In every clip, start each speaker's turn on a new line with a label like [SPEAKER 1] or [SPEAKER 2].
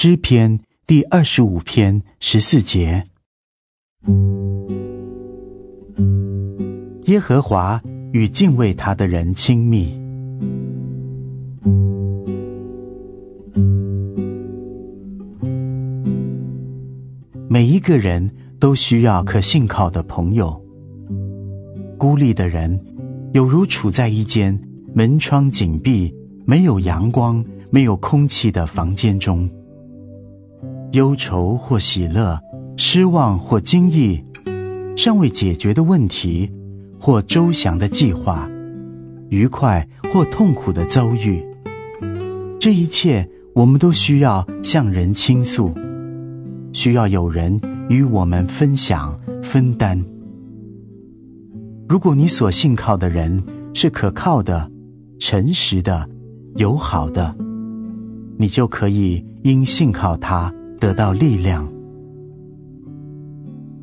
[SPEAKER 1] 诗篇第二十五篇十四节：耶和华与敬畏他的人亲密。每一个人都需要可信靠的朋友。孤立的人，有如处在一间门窗紧闭、没有阳光、没有空气的房间中。忧愁或喜乐，失望或惊异，尚未解决的问题或周详的计划，愉快或痛苦的遭遇，这一切我们都需要向人倾诉。需要有人与我们分享、分担。如果你所信靠的人是可靠的、诚实的、友好的，你就可以因信靠他得到力量。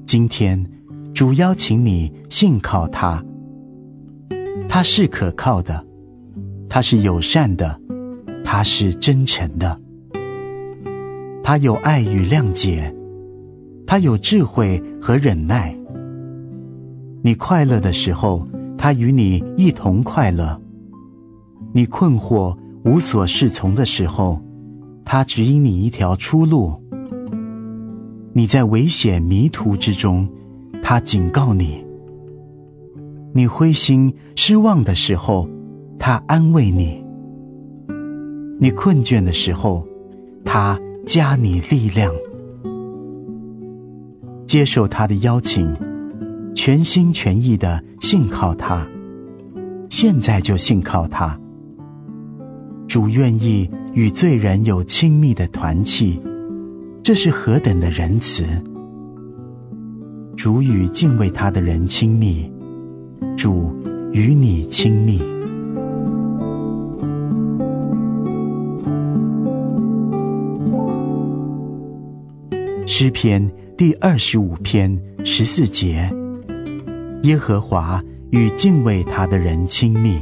[SPEAKER 1] 今天，主邀请你信靠他，他是可靠的，他是友善的，他是真诚的。他有爱与谅解，他有智慧和忍耐。你快乐的时候，他与你一同快乐；你困惑无所适从的时候，他指引你一条出路；你在危险迷途之中，他警告你；你灰心失望的时候，他安慰你；你困倦的时候，他。加你力量，接受他的邀请，全心全意的信靠他。现在就信靠他。主愿意与罪人有亲密的团契，这是何等的仁慈！主与敬畏他的人亲密，主与你亲密。诗篇第二十五篇十四节：耶和华与敬畏他的人亲密。